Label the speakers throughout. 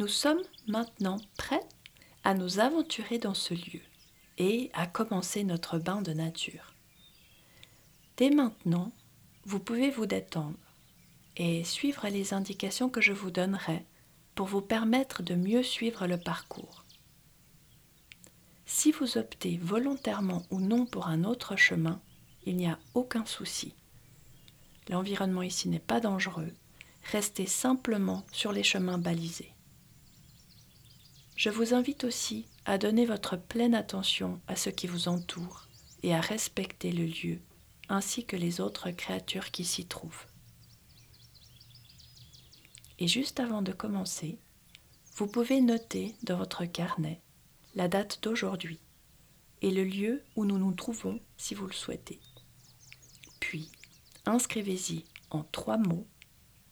Speaker 1: Nous sommes maintenant prêts à nous aventurer dans ce lieu et à commencer notre bain de nature. Dès maintenant, vous pouvez vous détendre et suivre les indications que je vous donnerai pour vous permettre de mieux suivre le parcours. Si vous optez volontairement ou non pour un autre chemin, il n'y a aucun souci. L'environnement ici n'est pas dangereux. Restez simplement sur les chemins balisés. Je vous invite aussi à donner votre pleine attention à ce qui vous entoure et à respecter le lieu ainsi que les autres créatures qui s'y trouvent. Et juste avant de commencer, vous pouvez noter dans votre carnet la date d'aujourd'hui et le lieu où nous nous trouvons si vous le souhaitez. Puis, inscrivez-y en trois mots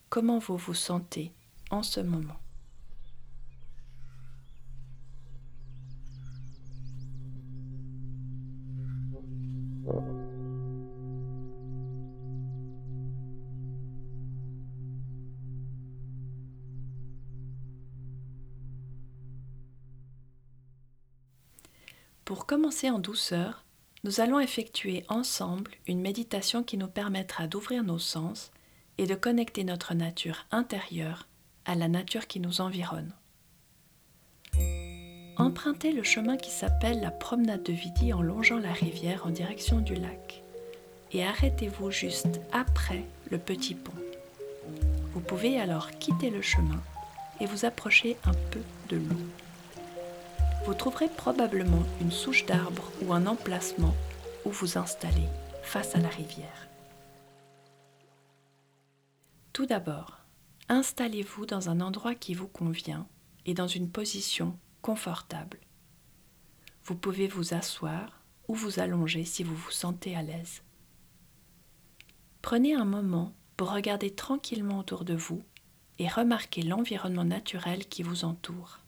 Speaker 1: comment vous vous sentez en ce moment? Pour commencer en douceur, nous allons effectuer ensemble une méditation qui nous permettra d'ouvrir nos sens et de connecter notre nature intérieure à la nature qui nous environne. Empruntez le chemin qui s'appelle la promenade de Vidi en longeant la rivière en direction du lac et arrêtez-vous juste après le petit pont. Vous pouvez alors quitter le chemin et vous approcher un peu de l'eau vous trouverez probablement une souche d'arbre ou un emplacement où vous installer face à la rivière. Tout d'abord, installez-vous dans un endroit qui vous convient et dans une position confortable. Vous pouvez vous asseoir ou vous allonger si vous vous sentez à l'aise. Prenez un moment pour regarder tranquillement autour de vous et remarquer l'environnement naturel qui vous entoure.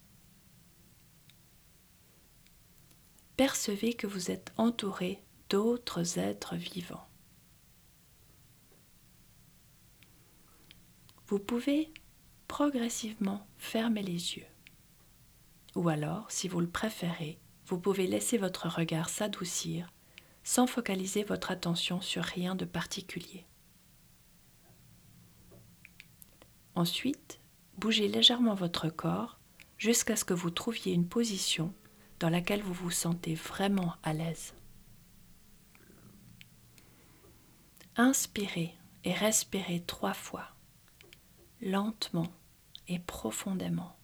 Speaker 1: Percevez que vous êtes entouré d'autres êtres vivants. Vous pouvez progressivement fermer les yeux. Ou alors, si vous le préférez, vous pouvez laisser votre regard s'adoucir sans focaliser votre attention sur rien de particulier. Ensuite, bougez légèrement votre corps jusqu'à ce que vous trouviez une position dans laquelle vous vous sentez vraiment à l'aise. Inspirez et respirez trois fois, lentement et profondément.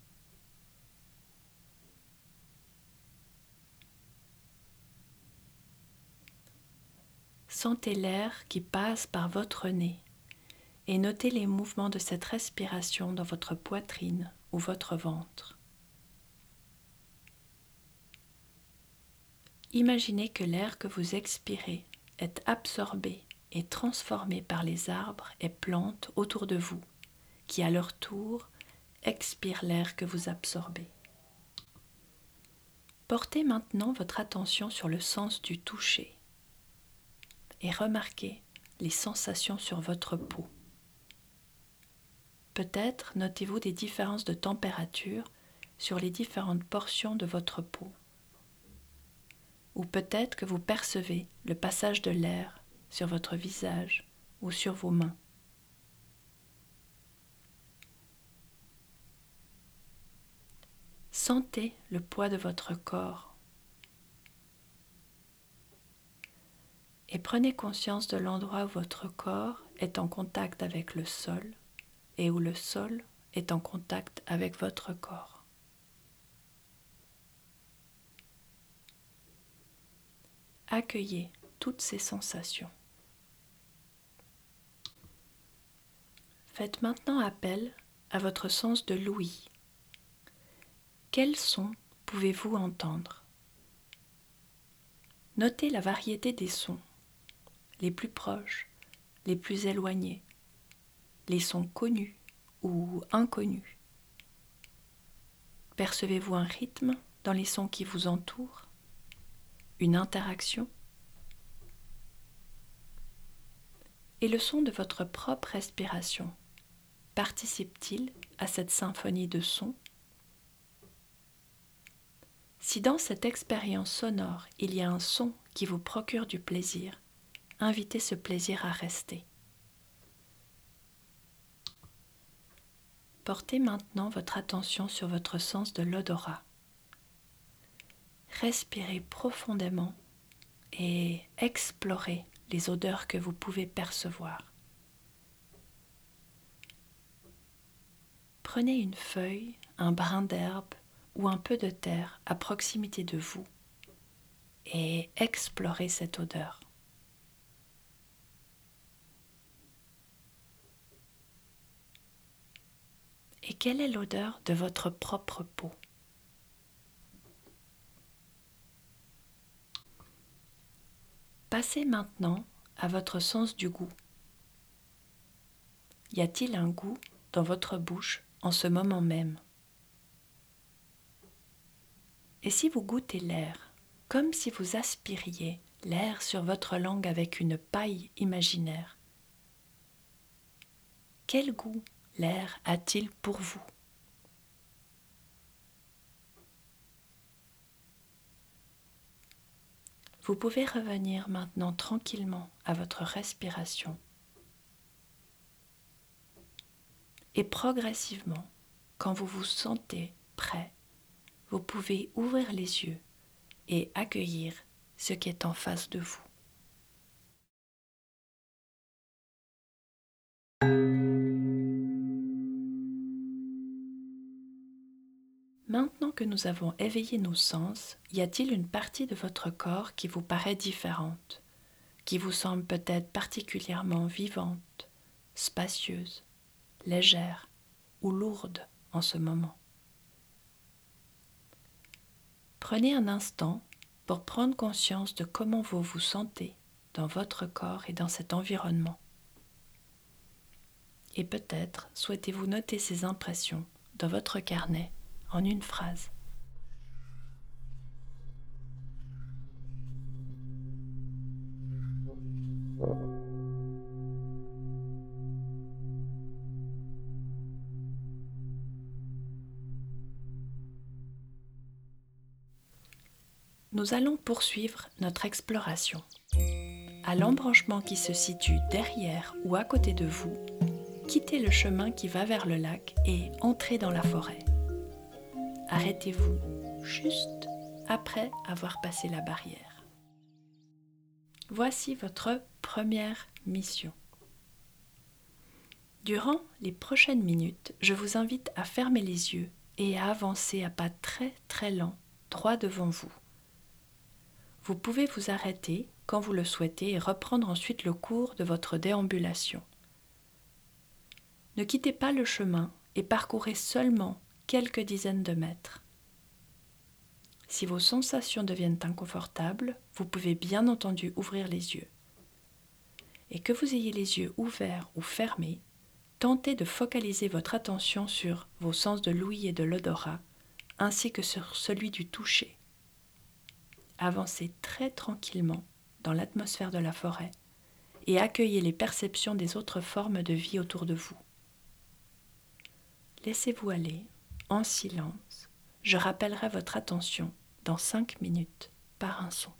Speaker 1: Sentez l'air qui passe par votre nez et notez les mouvements de cette respiration dans votre poitrine ou votre ventre. Imaginez que l'air que vous expirez est absorbé et transformé par les arbres et plantes autour de vous, qui à leur tour expirent l'air que vous absorbez. Portez maintenant votre attention sur le sens du toucher et remarquez les sensations sur votre peau. Peut-être notez-vous des différences de température sur les différentes portions de votre peau ou peut-être que vous percevez le passage de l'air sur votre visage ou sur vos mains. Sentez le poids de votre corps et prenez conscience de l'endroit où votre corps est en contact avec le sol et où le sol est en contact avec votre corps. Accueillez toutes ces sensations. Faites maintenant appel à votre sens de l'ouïe. Quels sons pouvez-vous entendre? Notez la variété des sons, les plus proches, les plus éloignés, les sons connus ou inconnus. Percevez-vous un rythme dans les sons qui vous entourent? Une interaction Et le son de votre propre respiration participe-t-il à cette symphonie de sons Si dans cette expérience sonore il y a un son qui vous procure du plaisir, invitez ce plaisir à rester. Portez maintenant votre attention sur votre sens de l'odorat. Respirez profondément et explorez les odeurs que vous pouvez percevoir. Prenez une feuille, un brin d'herbe ou un peu de terre à proximité de vous et explorez cette odeur. Et quelle est l'odeur de votre propre peau? Passez maintenant à votre sens du goût. Y a-t-il un goût dans votre bouche en ce moment même? Et si vous goûtez l'air, comme si vous aspiriez l'air sur votre langue avec une paille imaginaire, quel goût l'air a-t-il pour vous? Vous pouvez revenir maintenant tranquillement à votre respiration et progressivement, quand vous vous sentez prêt, vous pouvez ouvrir les yeux et accueillir ce qui est en face de vous. Nous avons éveillé nos sens, y a-t-il une partie de votre corps qui vous paraît différente, qui vous semble peut-être particulièrement vivante, spacieuse, légère ou lourde en ce moment? Prenez un instant pour prendre conscience de comment vous vous sentez dans votre corps et dans cet environnement. Et peut-être souhaitez-vous noter ces impressions dans votre carnet en une phrase. Nous allons poursuivre notre exploration. À l'embranchement qui se situe derrière ou à côté de vous, quittez le chemin qui va vers le lac et entrez dans la forêt. Arrêtez-vous juste après avoir passé la barrière. Voici votre première mission. Durant les prochaines minutes, je vous invite à fermer les yeux et à avancer à pas très très lents droit devant vous. Vous pouvez vous arrêter quand vous le souhaitez et reprendre ensuite le cours de votre déambulation. Ne quittez pas le chemin et parcourez seulement quelques dizaines de mètres. Si vos sensations deviennent inconfortables, vous pouvez bien entendu ouvrir les yeux. Et que vous ayez les yeux ouverts ou fermés, tentez de focaliser votre attention sur vos sens de l'ouïe et de l'odorat, ainsi que sur celui du toucher. Avancez très tranquillement dans l'atmosphère de la forêt et accueillez les perceptions des autres formes de vie autour de vous. Laissez-vous aller en silence, je rappellerai votre attention dans cinq minutes par un son.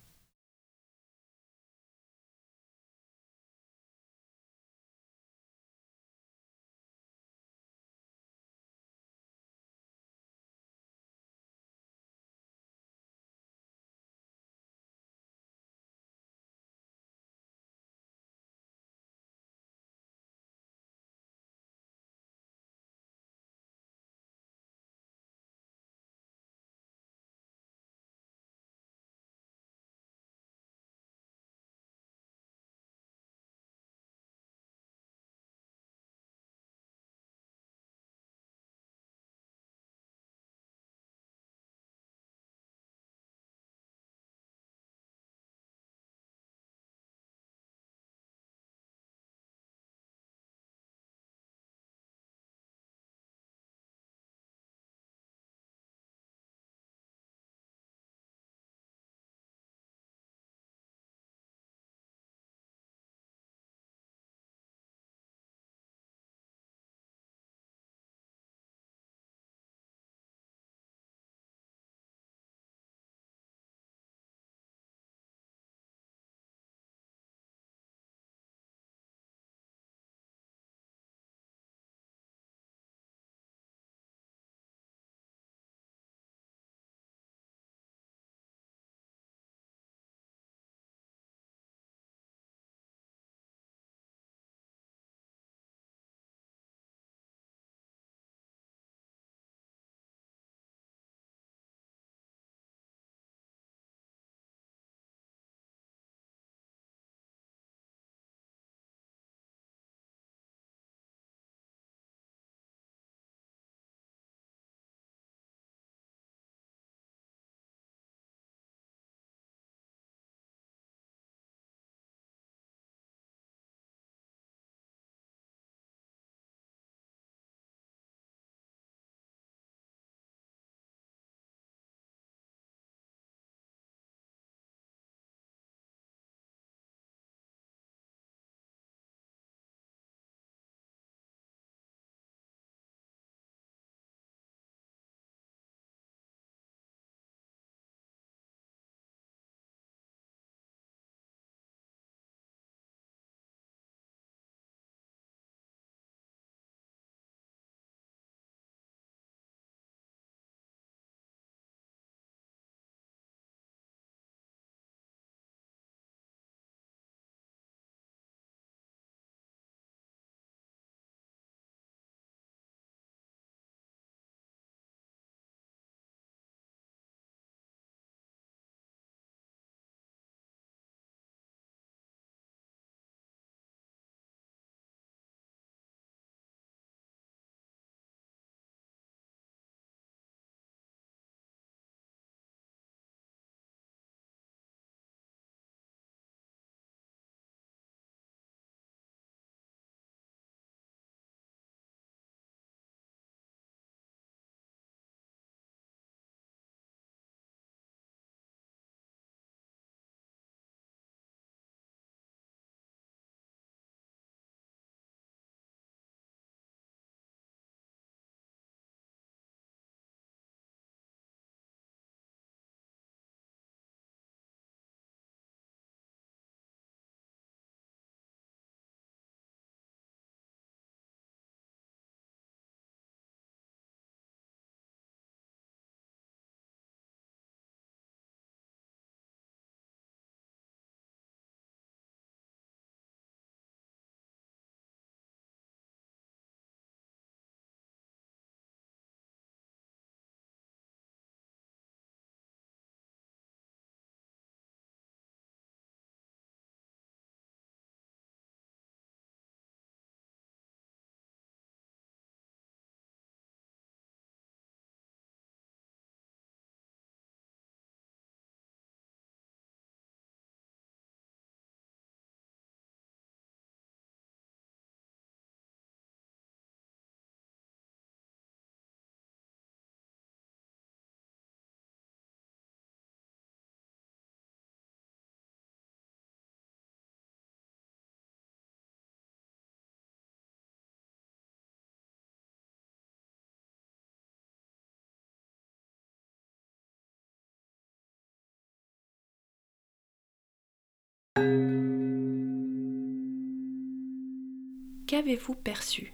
Speaker 1: Qu'avez-vous perçu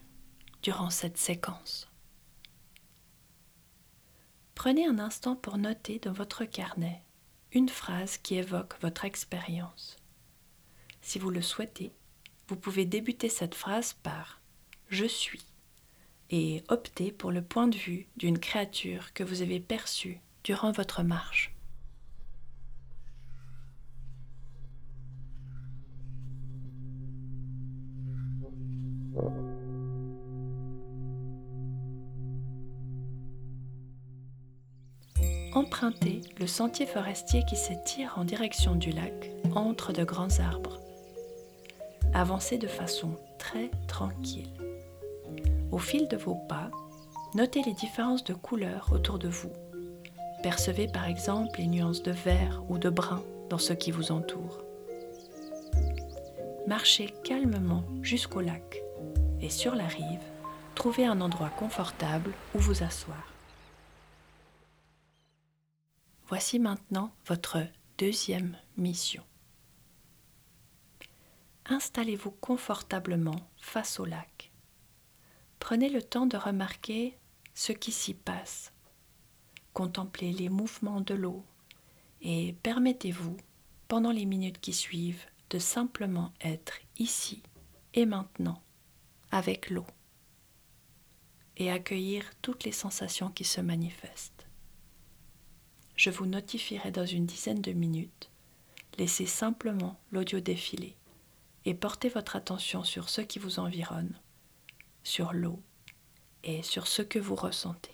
Speaker 1: durant cette séquence? Prenez un instant pour noter dans votre carnet une phrase qui évoque votre expérience. Si vous le souhaitez, vous pouvez débuter cette phrase par Je suis et opter pour le point de vue d'une créature que vous avez perçue durant votre marche. Empruntez le sentier forestier qui s'étire en direction du lac entre de grands arbres. Avancez de façon très tranquille. Au fil de vos pas, notez les différences de couleurs autour de vous. Percevez par exemple les nuances de vert ou de brun dans ce qui vous entoure. Marchez calmement jusqu'au lac et sur la rive, trouvez un endroit confortable où vous asseoir. Voici maintenant votre deuxième mission. Installez-vous confortablement face au lac. Prenez le temps de remarquer ce qui s'y passe. Contemplez les mouvements de l'eau et permettez-vous, pendant les minutes qui suivent, de simplement être ici et maintenant avec l'eau et accueillir toutes les sensations qui se manifestent. Je vous notifierai dans une dizaine de minutes. Laissez simplement l'audio défiler et portez votre attention sur ce qui vous environne, sur l'eau et sur ce que vous ressentez.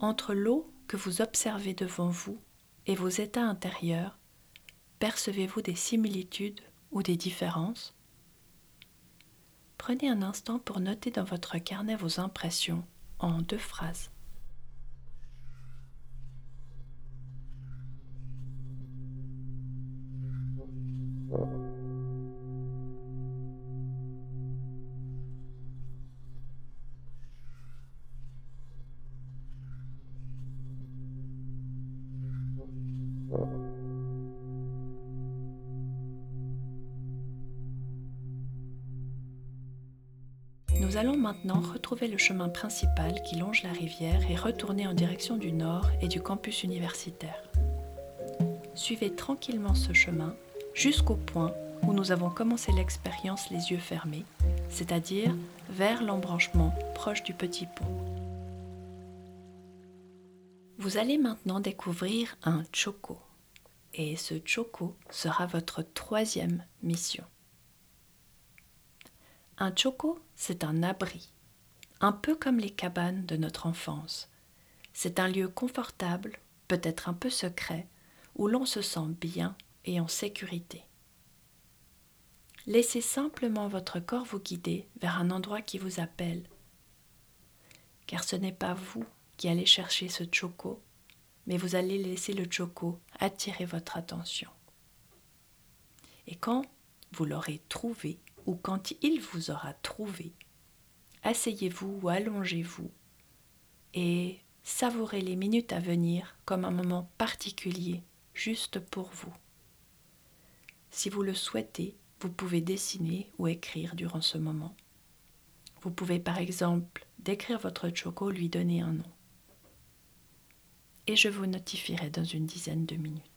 Speaker 1: Entre l'eau que vous observez devant vous et vos états intérieurs, percevez-vous des similitudes ou des différences? Prenez un instant pour noter dans votre carnet vos impressions en deux phrases. Nous allons maintenant retrouver le chemin principal qui longe la rivière et retourner en direction du nord et du campus universitaire. Suivez tranquillement ce chemin jusqu'au point où nous avons commencé l'expérience les yeux fermés, c'est-à-dire vers l'embranchement proche du petit pont. Vous allez maintenant découvrir un choco. Et ce choco sera votre troisième mission. Un choco, c'est un abri, un peu comme les cabanes de notre enfance. C'est un lieu confortable, peut-être un peu secret, où l'on se sent bien et en sécurité. Laissez simplement votre corps vous guider vers un endroit qui vous appelle, car ce n'est pas vous qui allez chercher ce choco, mais vous allez laisser le choco attirer votre attention. Et quand vous l'aurez trouvé, ou quand il vous aura trouvé, asseyez-vous ou allongez-vous et savourez les minutes à venir comme un moment particulier juste pour vous. Si vous le souhaitez, vous pouvez dessiner ou écrire durant ce moment. Vous pouvez par exemple décrire votre choco, lui donner un nom. Et je vous notifierai dans une dizaine de minutes.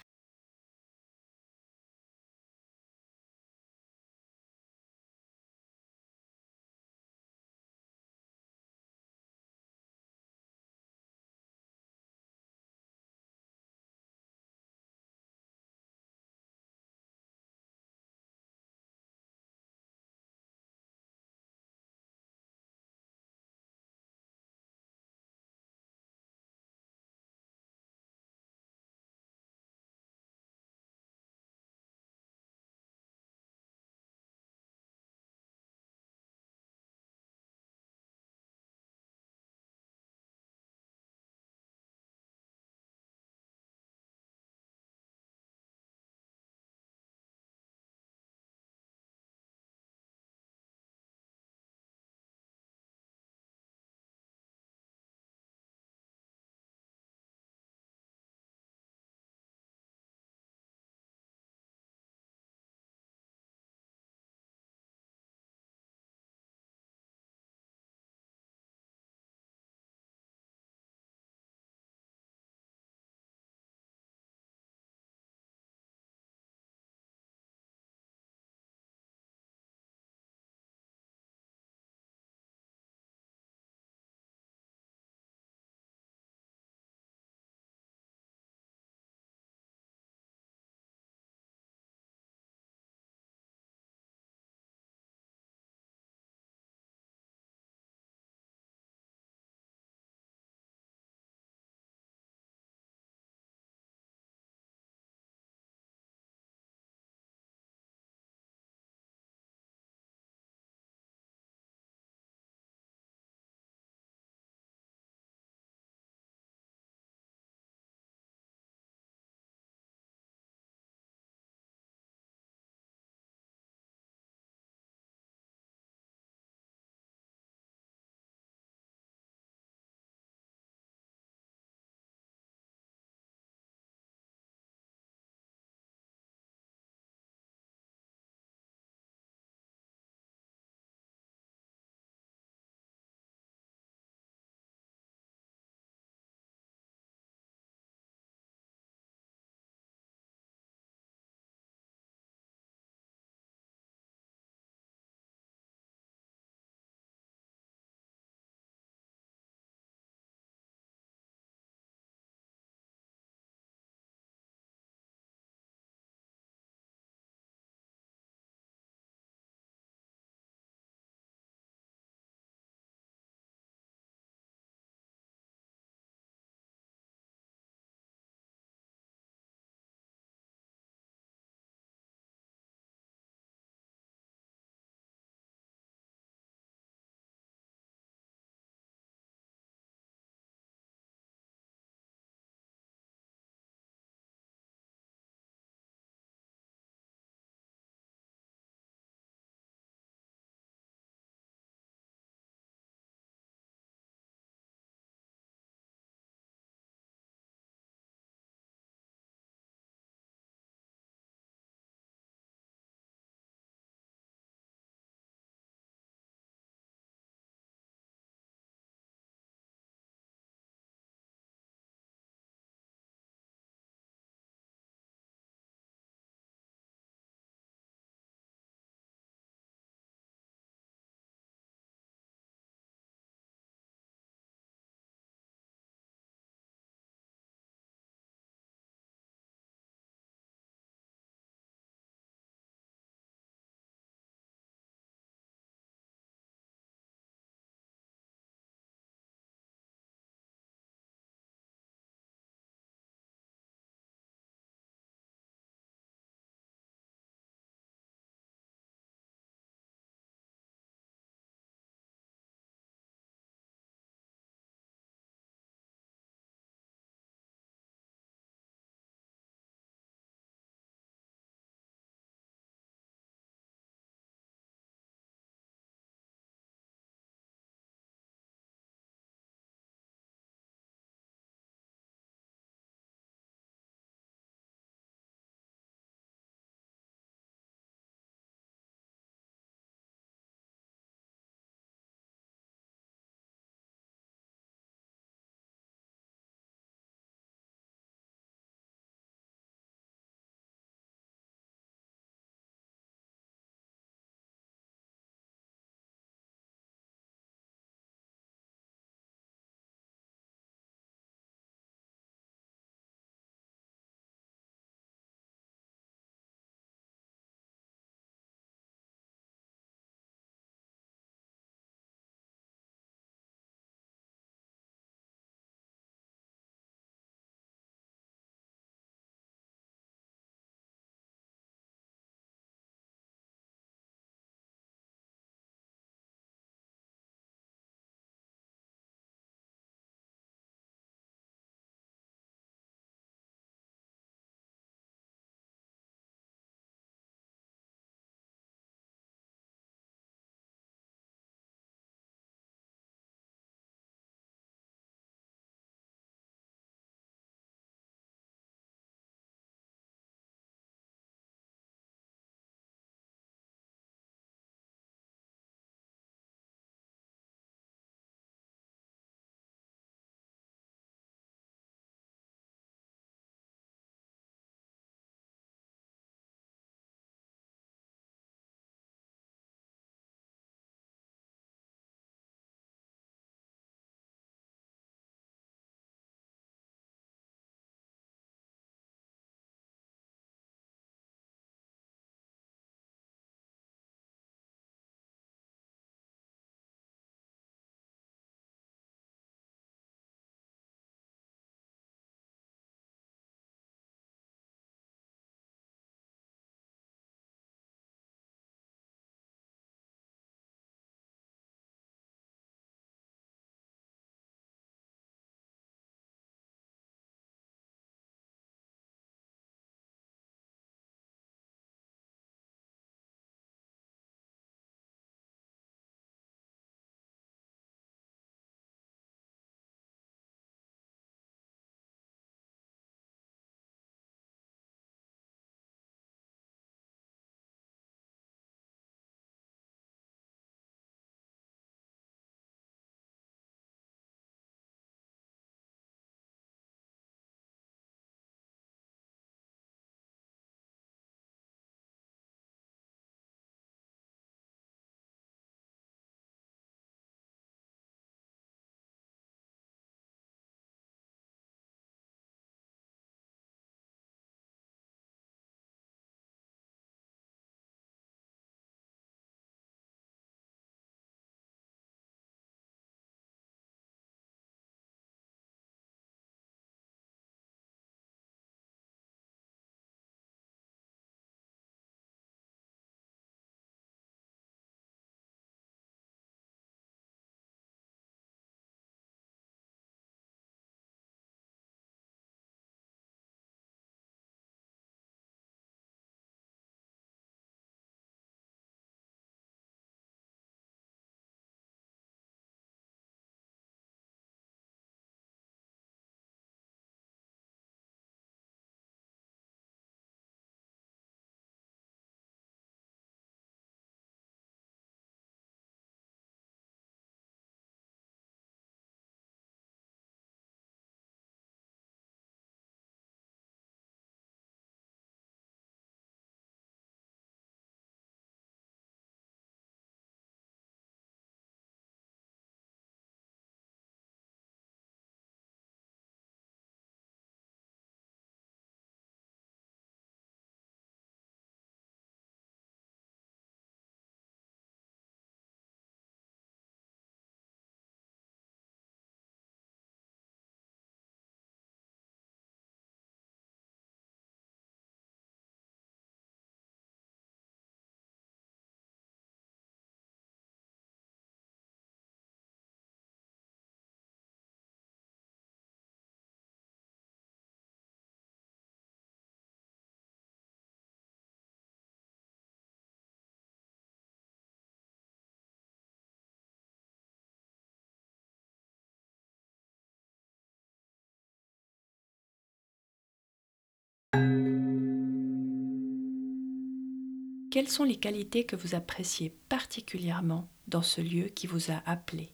Speaker 1: Quelles sont les qualités que vous appréciez particulièrement dans ce lieu qui vous a appelé?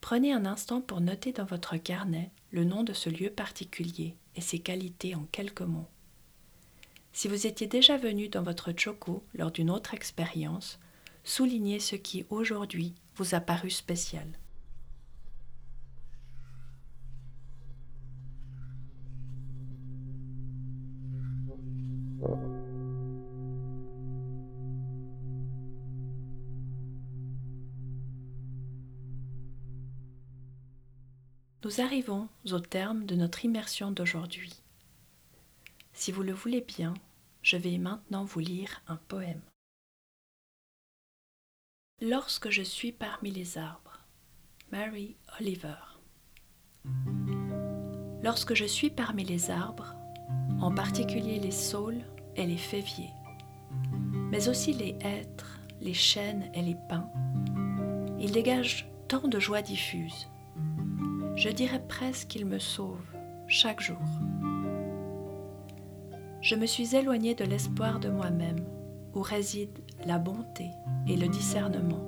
Speaker 1: Prenez un instant pour noter dans votre carnet le nom de ce lieu particulier et ses qualités en quelques mots. Si vous étiez déjà venu dans votre choco lors d'une autre expérience, soulignez ce qui aujourd'hui vous a paru spécial. Nous arrivons au terme de notre immersion d'aujourd'hui. Si vous le voulez bien, je vais maintenant vous lire un poème. Lorsque je suis parmi les arbres, Mary Oliver. Lorsque je suis parmi les arbres, en particulier les saules et les féviers, mais aussi les hêtres, les chênes et les pins, ils dégagent tant de joie diffuse je dirais presque qu'il me sauve chaque jour. Je me suis éloignée de l'espoir de moi-même, où réside la bonté et le discernement,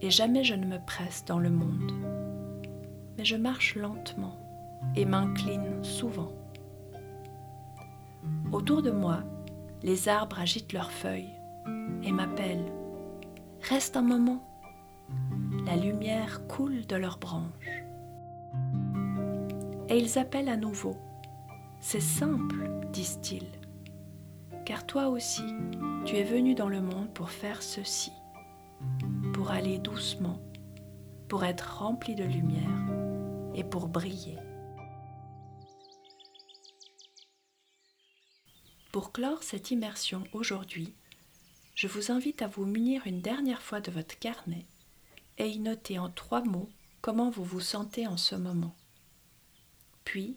Speaker 1: et jamais je ne me presse dans le monde. Mais je marche lentement et m'incline souvent. Autour de moi, les arbres agitent leurs feuilles et m'appellent. Reste un moment. La lumière coule de leurs branches et ils appellent à nouveau. C'est simple, disent-ils, car toi aussi, tu es venu dans le monde pour faire ceci, pour aller doucement, pour être rempli de lumière et pour briller. Pour clore cette immersion aujourd'hui, je vous invite à vous munir une dernière fois de votre carnet et y noter en trois mots comment vous vous sentez en ce moment. Puis,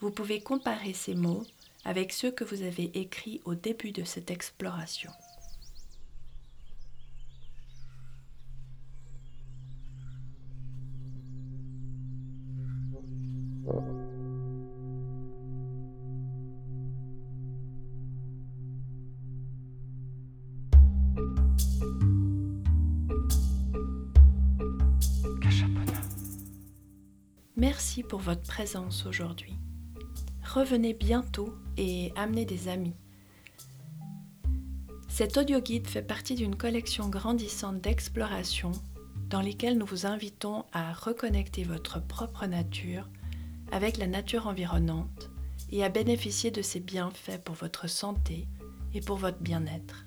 Speaker 1: vous pouvez comparer ces mots avec ceux que vous avez écrits au début de cette exploration. Votre présence aujourd'hui. Revenez bientôt et amenez des amis. Cet audio guide fait partie d'une collection grandissante d'explorations dans lesquelles nous vous invitons à reconnecter votre propre nature avec la nature environnante et à bénéficier de ses bienfaits pour votre santé et pour votre bien-être.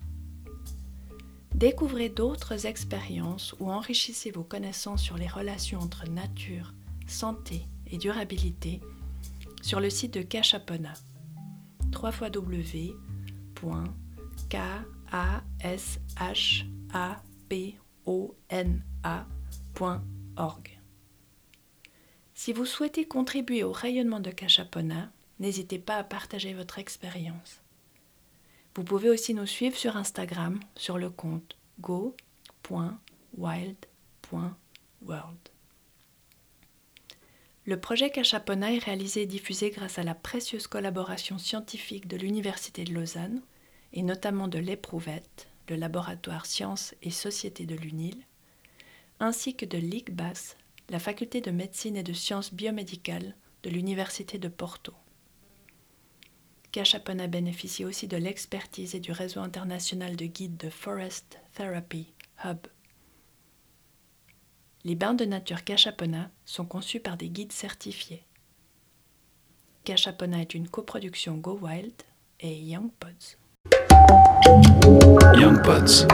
Speaker 1: Découvrez d'autres expériences ou enrichissez vos connaissances sur les relations entre nature, santé et durabilité sur le site de Cachapona www.kashapona.org. Si vous souhaitez contribuer au rayonnement de Cachapona, n'hésitez pas à partager votre expérience. Vous pouvez aussi nous suivre sur Instagram sur le compte go.wild.world. Le projet Cachapona est réalisé et diffusé grâce à la précieuse collaboration scientifique de l'Université de Lausanne et notamment de l'Éprouvette, le laboratoire Sciences et Société de l'UNIL, ainsi que de l'ICBAS, la faculté de médecine et de sciences biomédicales de l'Université de Porto. Cachapona bénéficie aussi de l'expertise et du réseau international de guides de Forest Therapy Hub les bains de nature Cachapona sont conçus par des guides certifiés. Cachapona est une coproduction Go Wild et Young Pods. Young Pods.